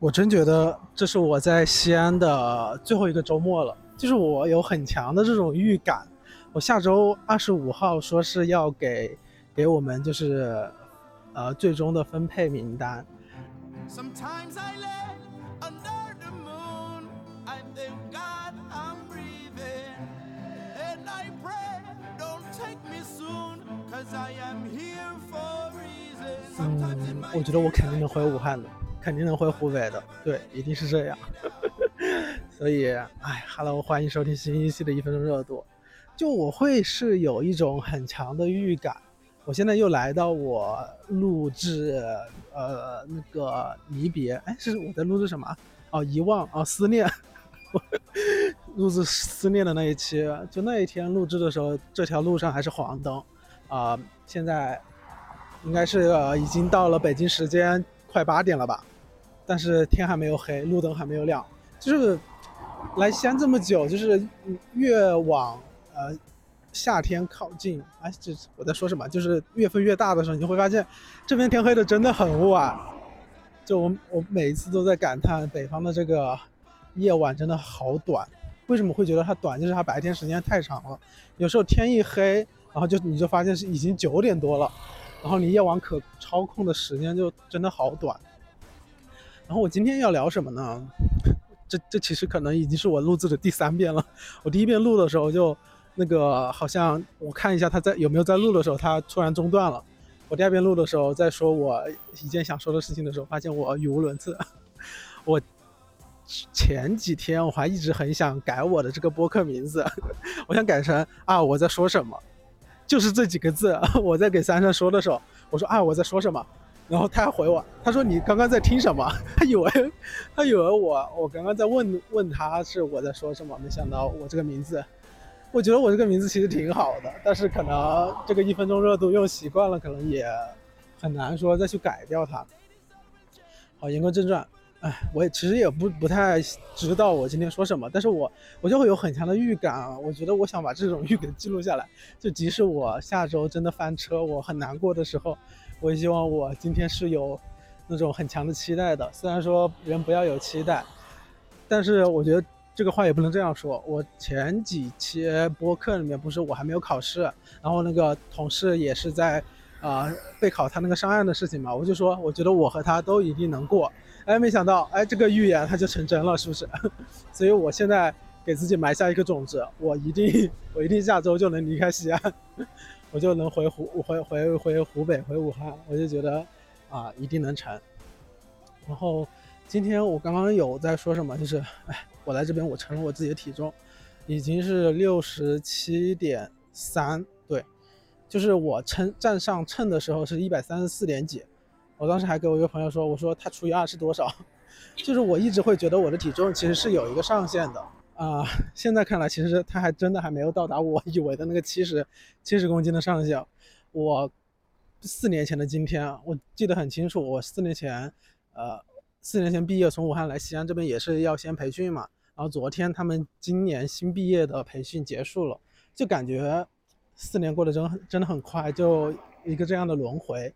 我真觉得这是我在西安的最后一个周末了，就是我有很强的这种预感。我下周二十五号说是要给给我们就是呃最终的分配名单。嗯，我觉得我肯定能回武汉的。肯定能回湖北的，对，一定是这样。所以，哎，Hello，欢迎收听新一期的一分钟热度。就我会是有一种很强的预感，我现在又来到我录制，呃，那个离别，哎，是我在录制什么？哦，遗忘，哦，思念，录制思念的那一期。就那一天录制的时候，这条路上还是黄灯，啊，现在应该是已经到了北京时间快八点了吧。但是天还没有黑，路灯还没有亮，就是来西安这么久，就是越往呃夏天靠近，哎，这我在说什么？就是月份越大的时候，你就会发现这边天黑的真的很晚。就我我每一次都在感叹北方的这个夜晚真的好短。为什么会觉得它短？就是它白天时间太长了，有时候天一黑，然后就你就发现是已经九点多了，然后你夜晚可操控的时间就真的好短。然后我今天要聊什么呢？这这其实可能已经是我录制的第三遍了。我第一遍录的时候就那个好像我看一下他在有没有在录的时候，他突然中断了。我第二遍录的时候在说我一件想说的事情的时候，发现我语无伦次。我前几天我还一直很想改我的这个播客名字，我想改成啊我在说什么，就是这几个字。我在给珊珊说的时候，我说啊我在说什么。然后他还回我，他说你刚刚在听什么？他以为他以为我我刚刚在问问他是我在说什么，没想到我这个名字，我觉得我这个名字其实挺好的，但是可能这个一分钟热度用习惯了，可能也很难说再去改掉它。好，言归正传，哎，我也其实也不不太知道我今天说什么，但是我我就会有很强的预感啊，我觉得我想把这种预感记录下来，就即使我下周真的翻车，我很难过的时候。我也希望我今天是有那种很强的期待的。虽然说人不要有期待，但是我觉得这个话也不能这样说。我前几期播客里面不是我还没有考试，然后那个同事也是在啊备考他那个上岸的事情嘛，我就说我觉得我和他都一定能过。哎，没想到哎这个预言它就成真了，是不是？所以我现在给自己埋下一个种子，我一定我一定下周就能离开西安。我就能回湖回回回湖北回武汉，我就觉得啊一定能成。然后今天我刚刚有在说什么，就是哎，我来这边我称了我自己的体重，已经是六十七点三，对，就是我称站上称的时候是一百三十四点几。我当时还给我一个朋友说，我说他除以二是多少？就是我一直会觉得我的体重其实是有一个上限的。啊，现在看来，其实他还真的还没有到达我以为的那个七十七十公斤的上限。我四年前的今天，我记得很清楚，我四年前，呃，四年前毕业从武汉来西安这边也是要先培训嘛。然后昨天他们今年新毕业的培训结束了，就感觉四年过得真真的很快，就一个这样的轮回。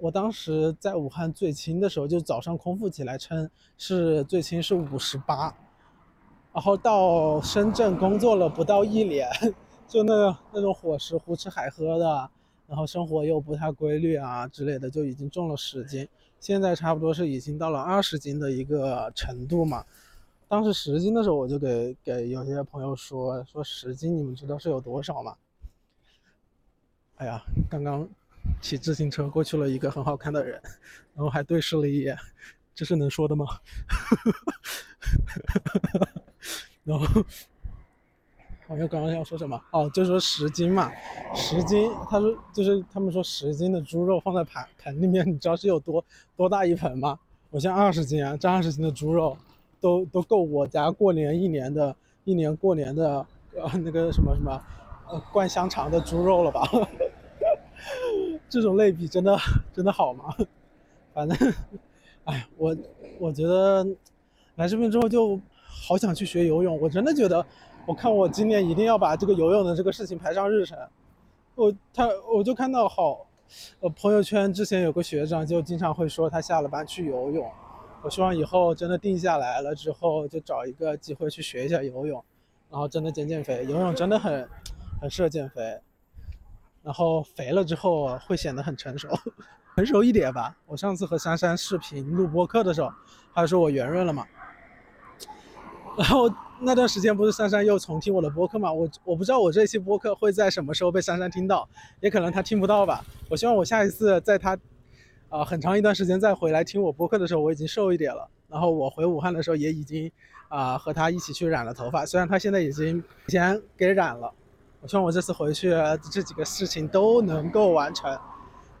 我当时在武汉最轻的时候，就早上空腹起来称是最轻是五十八。然后到深圳工作了不到一年，就那那种伙食胡吃海喝的，然后生活又不太规律啊之类的，就已经重了十斤。现在差不多是已经到了二十斤的一个程度嘛。当时十斤的时候，我就给给有些朋友说说十斤，你们知道是有多少吗？哎呀，刚刚骑自行车过去了一个很好看的人，然后还对视了一眼，这是能说的吗？然后，好像刚刚要说什么？哦，就说十斤嘛，十斤。他说，就是他们说十斤的猪肉放在盘盆里面，你知道是有多多大一盆吗？我现在二十斤啊，这二十斤的猪肉，都都够我家过年一年的，一年过年的呃那个什么什么，呃灌香肠的猪肉了吧？这种类比真的真的好吗？反正，哎，我我觉得。来这边之后就好想去学游泳，我真的觉得，我看我今年一定要把这个游泳的这个事情排上日程。我他我就看到好，呃朋友圈之前有个学长就经常会说他下了班去游泳，我希望以后真的定下来了之后，就找一个机会去学一下游泳，然后真的减减肥。游泳真的很很适合减肥，然后肥了之后会显得很成熟，成熟一点吧。我上次和珊珊视频录播课的时候，她说我圆润了嘛。然后那段时间不是珊珊又重听我的播客嘛？我我不知道我这期播客会在什么时候被珊珊听到，也可能她听不到吧。我希望我下一次在她，啊很长一段时间再回来听我播客的时候，我已经瘦一点了。然后我回武汉的时候也已经，啊和她一起去染了头发，虽然她现在已经提前给染了。我希望我这次回去这几个事情都能够完成，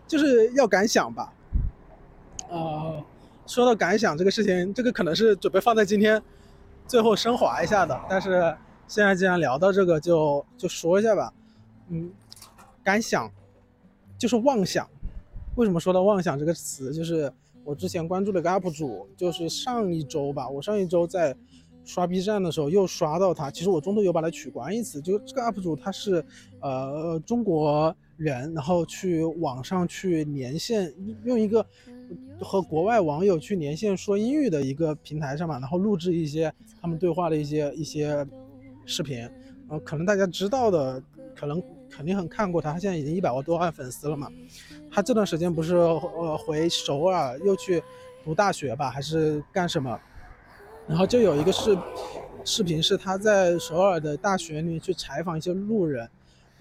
就是要敢想吧。呃，说到敢想这个事情，这个可能是准备放在今天。最后升华一下的，但是现在既然聊到这个，就就说一下吧。嗯，敢想就是妄想。为什么说到妄想这个词？就是我之前关注了一个 UP 主，就是上一周吧，我上一周在刷 B 站的时候又刷到他。其实我中途有把他取关一次，就这个 UP 主他是呃中国人，然后去网上去连线，用一个。和国外网友去连线说英语的一个平台上嘛，然后录制一些他们对话的一些一些视频，呃，可能大家知道的，可能肯定很看过他，他现在已经一百多万粉丝了嘛。他这段时间不是呃回首尔又去读大学吧，还是干什么？然后就有一个视视频是他在首尔的大学里去采访一些路人，就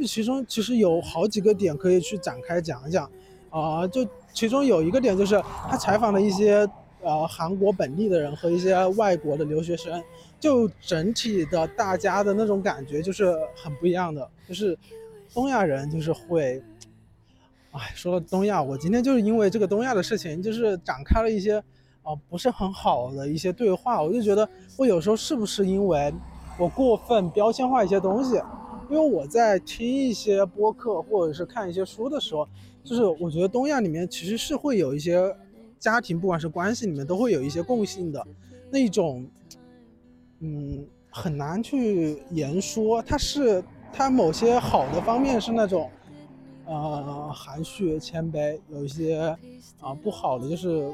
其中其实有好几个点可以去展开讲一讲。啊，就其中有一个点，就是他采访了一些呃韩国本地的人和一些外国的留学生，就整体的大家的那种感觉就是很不一样的，就是东亚人就是会，哎，说到东亚，我今天就是因为这个东亚的事情，就是展开了一些啊不是很好的一些对话，我就觉得我有时候是不是因为我过分标签化一些东西，因为我在听一些播客或者是看一些书的时候。就是我觉得东亚里面其实是会有一些家庭，不管是关系里面都会有一些共性的那种，嗯，很难去言说。它是它某些好的方面是那种，呃，含蓄谦卑；有一些啊不好的就是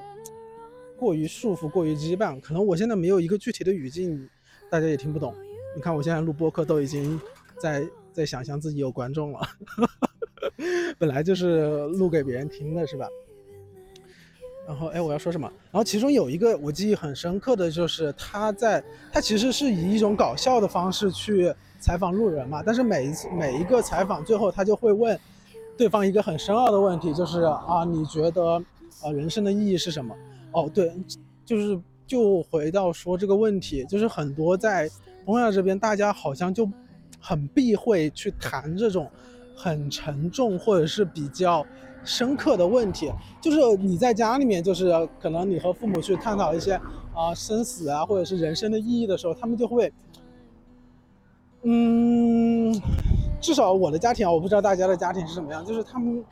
过于束缚、过于羁绊。可能我现在没有一个具体的语境，大家也听不懂。你看我现在录播客都已经在在想象自己有观众了。本来就是录给别人听的，是吧？然后，哎，我要说什么？然后其中有一个我记忆很深刻的就是他在，他其实是以一种搞笑的方式去采访路人嘛。但是每一次每一个采访最后，他就会问对方一个很深奥的问题，就是啊，你觉得啊人生的意义是什么？哦，对，就是就回到说这个问题，就是很多在东亚这边，大家好像就很避讳去谈这种。很沉重或者是比较深刻的问题，就是你在家里面，就是可能你和父母去探讨一些啊生死啊，或者是人生的意义的时候，他们就会，嗯，至少我的家庭啊，我不知道大家的家庭是什么样，就是他们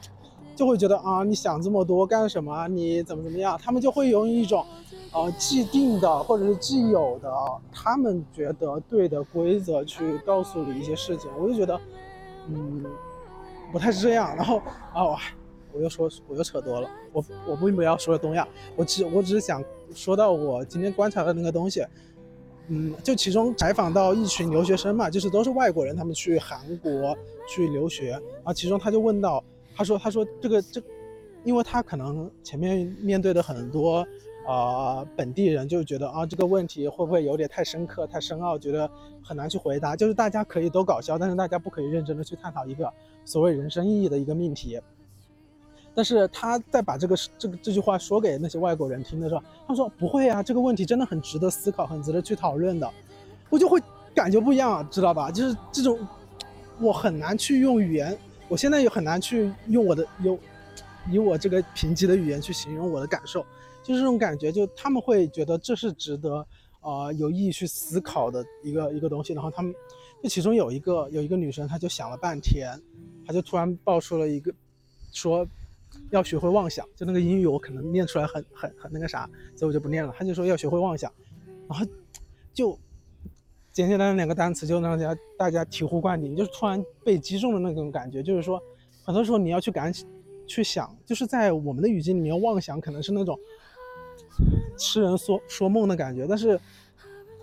就会觉得啊，你想这么多干什么？你怎么怎么样？他们就会用一种呃既定的或者是既有的他们觉得对的规则去告诉你一些事情，我就觉得，嗯。不太是这样，然后啊，我又说我又扯多了，我我并不要说东亚，我只我只是想说到我今天观察的那个东西，嗯，就其中采访到一群留学生嘛，就是都是外国人，他们去韩国去留学，啊，其中他就问到，他说他说这个这，因为他可能前面面对的很多。啊，本地人就觉得啊，这个问题会不会有点太深刻、太深奥，觉得很难去回答。就是大家可以都搞笑，但是大家不可以认真的去探讨一个所谓人生意义的一个命题。但是他在把这个这个这句话说给那些外国人听的时候，他说不会啊，这个问题真的很值得思考，很值得去讨论的。我就会感觉不一样，知道吧？就是这种，我很难去用语言，我现在也很难去用我的用以我这个贫瘠的语言去形容我的感受。就是这种感觉，就他们会觉得这是值得，呃，有意义去思考的一个一个东西。然后他们，就其中有一个有一个女生，她就想了半天，她就突然爆出了一个，说要学会妄想。就那个英语我可能念出来很很很那个啥，所以我就不念了。她就说要学会妄想，然后就简简单单两个单词就让大家大家醍醐灌顶，就是突然被击中的那种感觉。就是说，很多时候你要去感去想，就是在我们的语境里面，妄想可能是那种。痴人说说梦的感觉，但是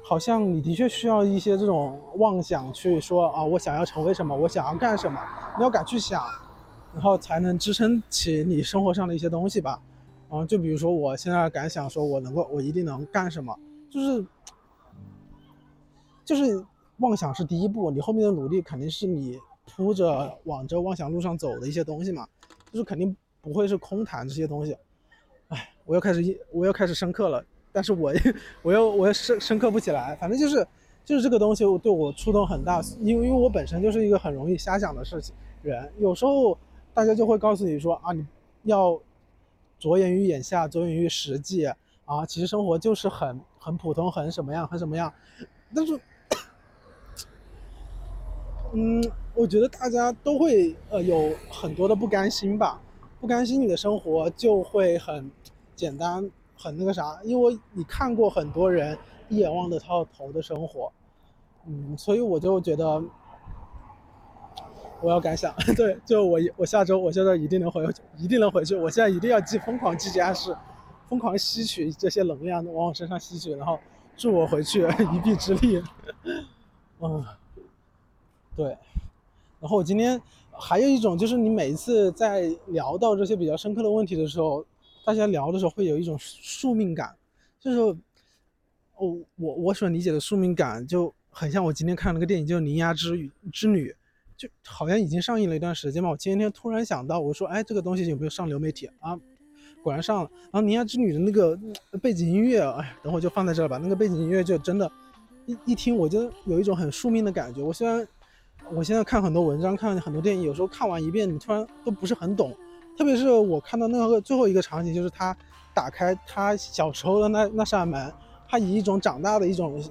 好像你的确需要一些这种妄想去说啊，我想要成为什么，我想要干什么，你要敢去想，然后才能支撑起你生活上的一些东西吧。啊，就比如说我现在敢想说，我能够，我一定能干什么，就是就是妄想是第一步，你后面的努力肯定是你铺着往这妄想路上走的一些东西嘛，就是肯定不会是空谈这些东西。哎，我又开始我又开始深刻了，但是我我又我又深深刻不起来，反正就是就是这个东西对我触动很大，因为因为我本身就是一个很容易瞎想的事情人，有时候大家就会告诉你说啊，你要。着眼于眼下，着眼于实际啊！其实生活就是很很普通，很什么样，很什么样。但是，嗯，我觉得大家都会呃有很多的不甘心吧，不甘心你的生活就会很简单，很那个啥，因为你看过很多人一眼望得到头的生活，嗯，所以我就觉得。我要敢想，对，就我我下周我下周一定能回，一定能回去。我现在一定要记疯狂记家事，疯狂吸取这些能量往我身上吸取，然后助我回去 一臂之力。嗯，对。然后我今天还有一种就是，你每一次在聊到这些比较深刻的问题的时候，大家聊的时候会有一种宿命感，就是我我我所理解的宿命感就很像我今天看那个电影，就是《铃芽之之旅》。就好像已经上映了一段时间嘛，我今天突然想到，我说，哎，这个东西有没有上流媒体啊？果然上了。然后《铃芽之女》的那个背景音乐，哎，等会就放在这儿吧。那个背景音乐就真的，一一听我就有一种很宿命的感觉。我虽然我现在看很多文章，看很多电影，有时候看完一遍，你突然都不是很懂。特别是我看到那个最后一个场景，就是他打开他小时候的那那扇门，他以一种长大的一种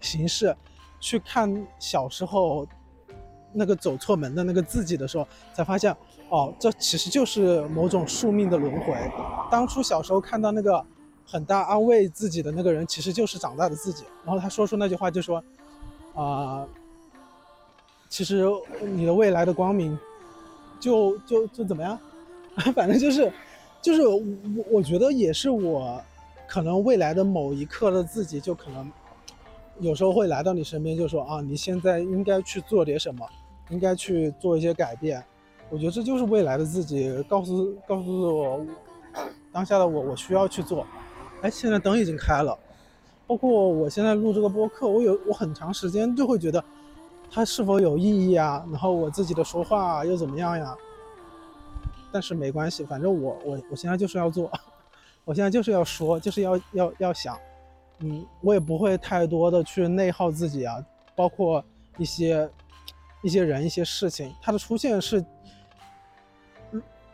形式去看小时候。那个走错门的那个自己的时候，才发现，哦，这其实就是某种宿命的轮回。当初小时候看到那个很大安慰自己的那个人，其实就是长大的自己。然后他说出那句话，就说，啊，其实你的未来的光明，就就就怎么样？啊 反正就是，就是我我觉得也是我，可能未来的某一刻的自己，就可能。有时候会来到你身边，就说啊，你现在应该去做点什么，应该去做一些改变。我觉得这就是未来的自己告诉告诉我，当下的我我需要去做。哎，现在灯已经开了，包括我现在录这个播客，我有我很长时间就会觉得它是否有意义啊？然后我自己的说话又怎么样呀？但是没关系，反正我我我现在就是要做，我现在就是要说，就是要要要想。嗯，我也不会太多的去内耗自己啊，包括一些一些人、一些事情，它的出现是，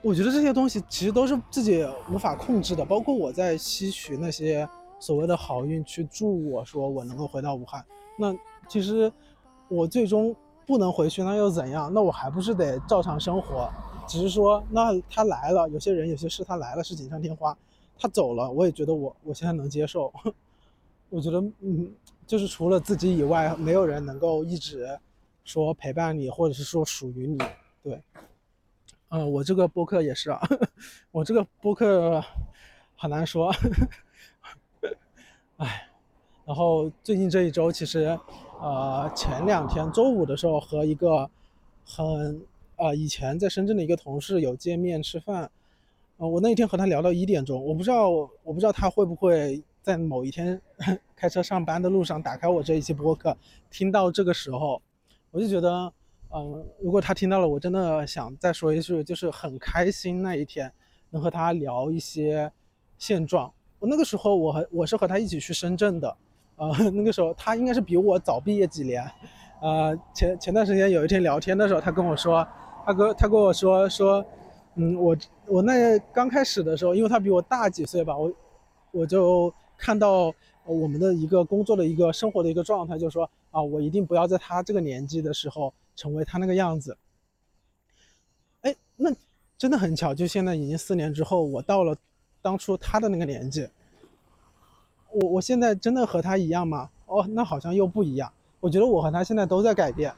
我觉得这些东西其实都是自己无法控制的。包括我在吸取那些所谓的好运，去祝我说我能够回到武汉。那其实我最终不能回去，那又怎样？那我还不是得照常生活？只是说，那他来了，有些人、有些事他来了是锦上添花，他走了，我也觉得我我现在能接受。我觉得，嗯，就是除了自己以外，没有人能够一直说陪伴你，或者是说属于你。对，嗯，我这个播客也是啊，我这个播客很难说，哎。然后最近这一周，其实，呃，前两天周五的时候和一个很呃以前在深圳的一个同事有见面吃饭，呃，我那一天和他聊到一点钟，我不知道我不知道他会不会。在某一天 开车上班的路上，打开我这一期播客，听到这个时候，我就觉得，嗯，如果他听到了，我真的想再说一句，就是很开心那一天能和他聊一些现状。我那个时候，我和我是和他一起去深圳的，呃，那个时候他应该是比我早毕业几年，呃，前前段时间有一天聊天的时候，他跟我说，他跟他跟我说说，嗯，我我那刚开始的时候，因为他比我大几岁吧，我我就。看到我们的一个工作的一个生活的一个状态，就说啊，我一定不要在他这个年纪的时候成为他那个样子。哎，那真的很巧，就现在已经四年之后，我到了当初他的那个年纪。我我现在真的和他一样吗？哦，那好像又不一样。我觉得我和他现在都在改变。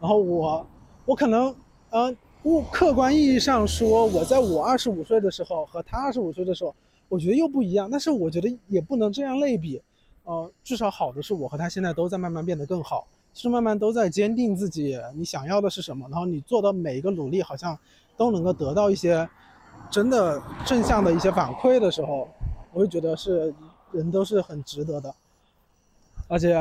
然后我我可能呃，物客观意义上说，我在我二十五岁的时候和他二十五岁的时候。我觉得又不一样。但是我觉得也不能这样类比，呃，至少好的是我和他现在都在慢慢变得更好，是慢慢都在坚定自己你想要的是什么，然后你做的每一个努力好像都能够得到一些真的正向的一些反馈的时候，我会觉得是人都是很值得的，而且，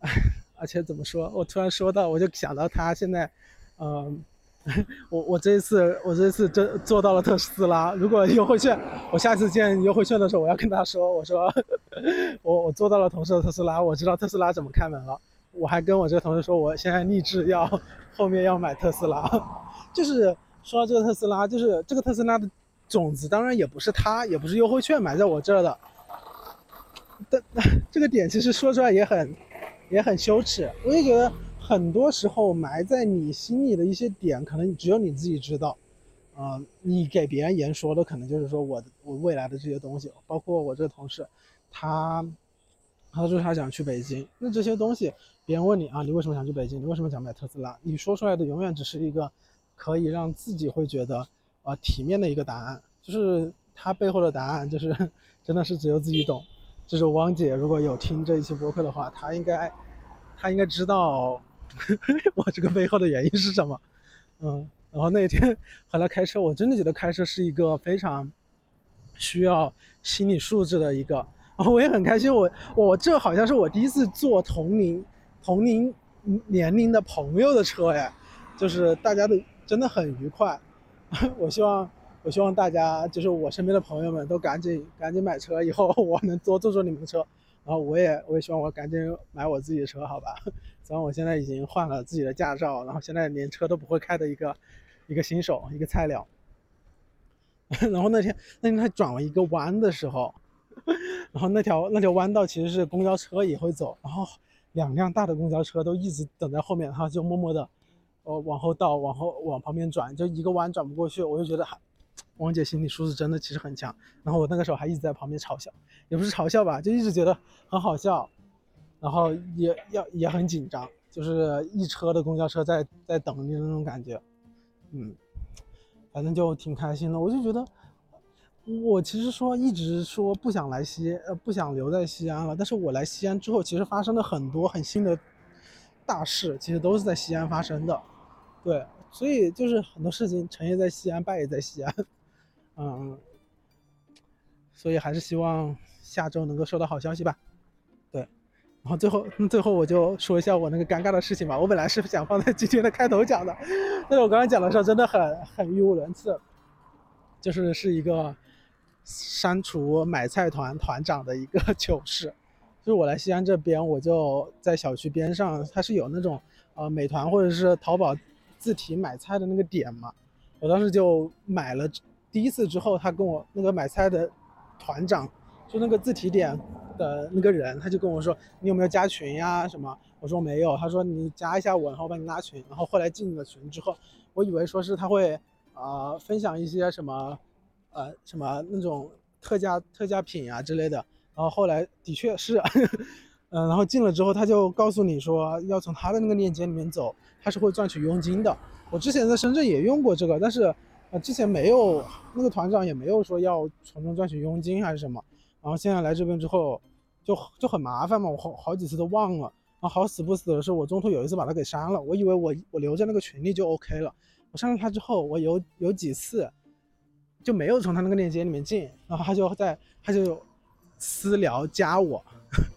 哎，而且怎么说？我突然说到，我就想到他现在，嗯。我我这一次我这一次真做到了特斯拉。如果优惠券，我下次见优惠券的时候，我要跟他说，我说 我我做到了同事的特斯拉，我知道特斯拉怎么开门了。我还跟我这个同事说，我现在立志要后面要买特斯拉。就是说到这个特斯拉，就是这个特斯拉的种子，当然也不是他，也不是优惠券买在我这儿的。但这个点其实说出来也很也很羞耻，我就觉得。很多时候埋在你心里的一些点，可能只有你自己知道。啊，你给别人言说的，可能就是说我我未来的这些东西，包括我这个同事，他他说他想去北京，那这些东西，别人问你啊，你为什么想去北京？你为什么想买特斯拉？你说出来的永远只是一个可以让自己会觉得啊体面的一个答案，就是他背后的答案，就是 真的是只有自己懂。就是汪姐如果有听这一期播客的话，她应该她应该知道。我这个背后的原因是什么？嗯，然后那天回来开车，我真的觉得开车是一个非常需要心理素质的一个。然 后我也很开心，我我这好像是我第一次坐同龄同龄年龄的朋友的车哎，就是大家都真的很愉快。我希望我希望大家就是我身边的朋友们都赶紧赶紧买车，以后我能多坐坐你们的车。然后我也我也希望我赶紧买我自己的车，好吧？虽然我现在已经换了自己的驾照，然后现在连车都不会开的一个一个新手，一个菜鸟。然后那天那天他转了一个弯的时候，然后那条那条弯道其实是公交车也会走，然后两辆大的公交车都一直等在后面，然后就默默的呃往后倒，往后往旁边转，就一个弯转不过去，我就觉得还。王姐心理素质真的其实很强，然后我那个时候还一直在旁边嘲笑，也不是嘲笑吧，就一直觉得很好笑，然后也要也很紧张，就是一车的公交车在在等你的那种感觉，嗯，反正就挺开心的。我就觉得，我其实说一直说不想来西呃不想留在西安了，但是我来西安之后，其实发生了很多很新的大事，其实都是在西安发生的，对，所以就是很多事情成也在西安，败也在西安。嗯，所以还是希望下周能够收到好消息吧。对，然后最后最后我就说一下我那个尴尬的事情吧。我本来是想放在今天的开头讲的，但是我刚刚讲的时候真的很很语无伦次，就是是一个删除买菜团团长的一个 糗事。就是我来西安这边，我就在小区边上，它是有那种呃美团或者是淘宝自提买菜的那个点嘛，我当时就买了。第一次之后，他跟我那个买菜的团长，就那个自提点的那个人，他就跟我说：“你有没有加群呀？什么？”我说没有。他说：“你加一下我，然后我帮你拉群。”然后后来进了群之后，我以为说是他会啊分享一些什么呃什么那种特价特价品啊之类的。然后后来的确是，嗯，然后进了之后，他就告诉你说要从他的那个链接里面走，他是会赚取佣金的。我之前在深圳也用过这个，但是。呃，之前没有那个团长也没有说要从中赚取佣金还是什么，然后现在来这边之后就就很麻烦嘛，我好好几次都忘了，然后好死不死的是我中途有一次把他给删了，我以为我我留在那个群里就 OK 了，我删了他之后，我有有几次就没有从他那个链接里面进，然后他就在他就私聊加我，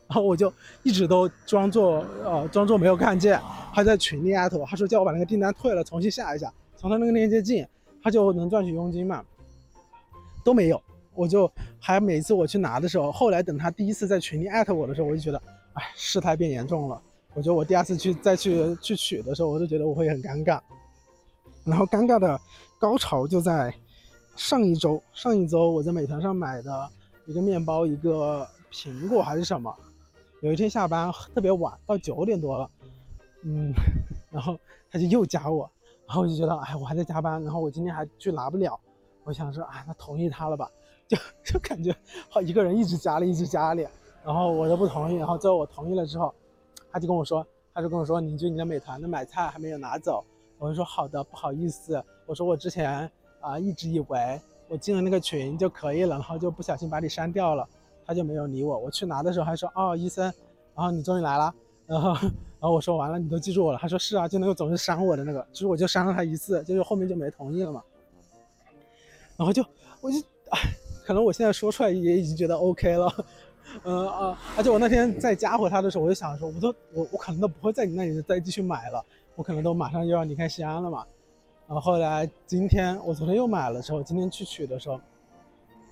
然后我就一直都装作呃装作没有看见，他在群里艾特我，他说叫我把那个订单退了，重新下一下，从他那个链接进。他就能赚取佣金嘛？都没有，我就还每次我去拿的时候，后来等他第一次在群里艾特我的时候，我就觉得，哎，事态变严重了。我觉得我第二次去再去去取的时候，我就觉得我会很尴尬。然后尴尬的高潮就在上一周，上一周我在美团上买的一个面包，一个苹果还是什么。有一天下班特别晚，到九点多了，嗯，然后他就又加我。然后我就觉得，哎，我还在加班，然后我今天还去拿不了，我想说，哎，那同意他了吧？就就感觉好一个人一直加里，一直加里，然后我都不同意，然后最后我同意了之后，他就跟我说，他就跟我说，你就你的美团的买菜还没有拿走，我就说好的，不好意思，我说我之前啊一直以为我进了那个群就可以了，然后就不小心把你删掉了，他就没有理我。我去拿的时候还说哦，医生，然后你终于来了，然后然后我说完了，你都记住我了。他说是啊，就那个总是删我的那个，其实我就删了他一次，就是后面就没同意了嘛。然后就我就哎，可能我现在说出来也已经觉得 OK 了，嗯啊，而且我那天再加回他的时候，我就想说，我都我我可能都不会在你那里再继续买了，我可能都马上就要离开西安了嘛。然后后来今天我昨天又买了之后，今天去取的时候，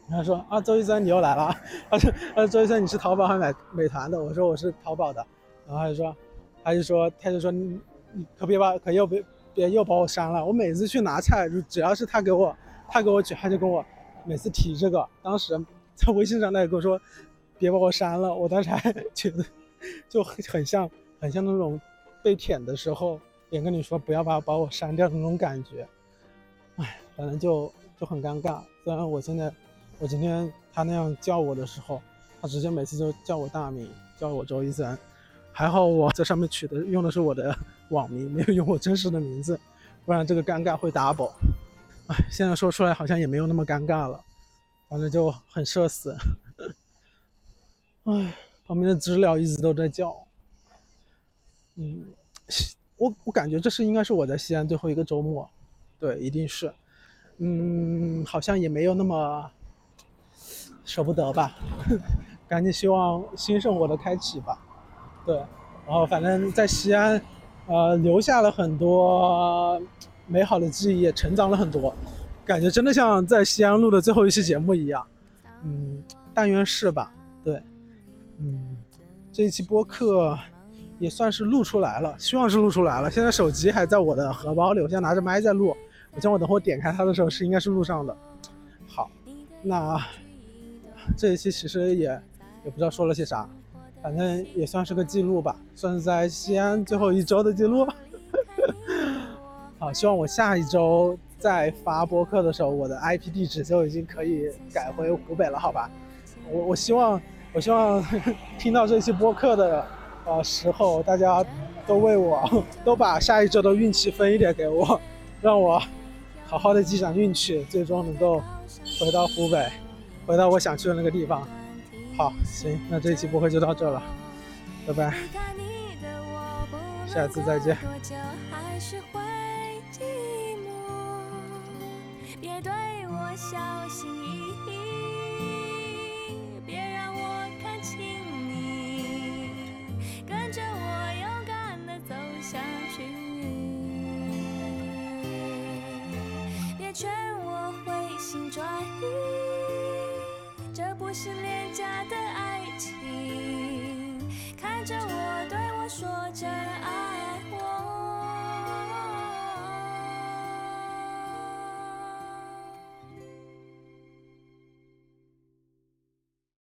他说啊，周医生你又来了。他 说他说，周医生你是淘宝还是买美团的？我说我是淘宝的。然后他就说，他就说他就说你你可别把可又别别又把我删了。我每次去拿菜，就只要是他给我他给我取，他就跟我每次提这个。当时在微信上他也跟我说，别把我删了。我当时还 觉得就很很像很像那种被舔的时候。也跟你说不要把把我删掉的那种感觉，哎，反正就就很尴尬。虽然我现在，我今天他那样叫我的时候，他直接每次就叫我大名，叫我周一三。还好我在上面取的用的是我的 网名，没有用我真实的名字，不然这个尴尬会 double。哎，现在说出来好像也没有那么尴尬了，反正就很社死。哎，旁边的知了一直都在叫，嗯。我我感觉这是应该是我在西安最后一个周末，对，一定是，嗯，好像也没有那么舍不得吧，赶紧希望新生活的开启吧，对，然后反正在西安，呃，留下了很多美好的记忆，也成长了很多，感觉真的像在西安录的最后一期节目一样，嗯，但愿是吧，对，嗯，这一期播客。也算是录出来了，希望是录出来了。现在手机还在我的荷包里，我现在拿着麦在录。我想我等会点开它的时候是应该是录上的。好，那 这一期其实也也不知道说了些啥，反正也算是个记录吧，算是在西安最后一周的记录。好，希望我下一周再发播客的时候，我的 IP 地址就已经可以改回湖北了，好吧？我我希望我希望 听到这期播客的。呃，时候大家都为我，都把下一周的运气分一点给我，让我好好的积攒运气，最终能够回到湖北，回到我想去的那个地方。好，行，那这一期播客就到这了，拜拜，下次再见。别对我小心翼翼。不是廉价的爱情，看着我对我说着爱。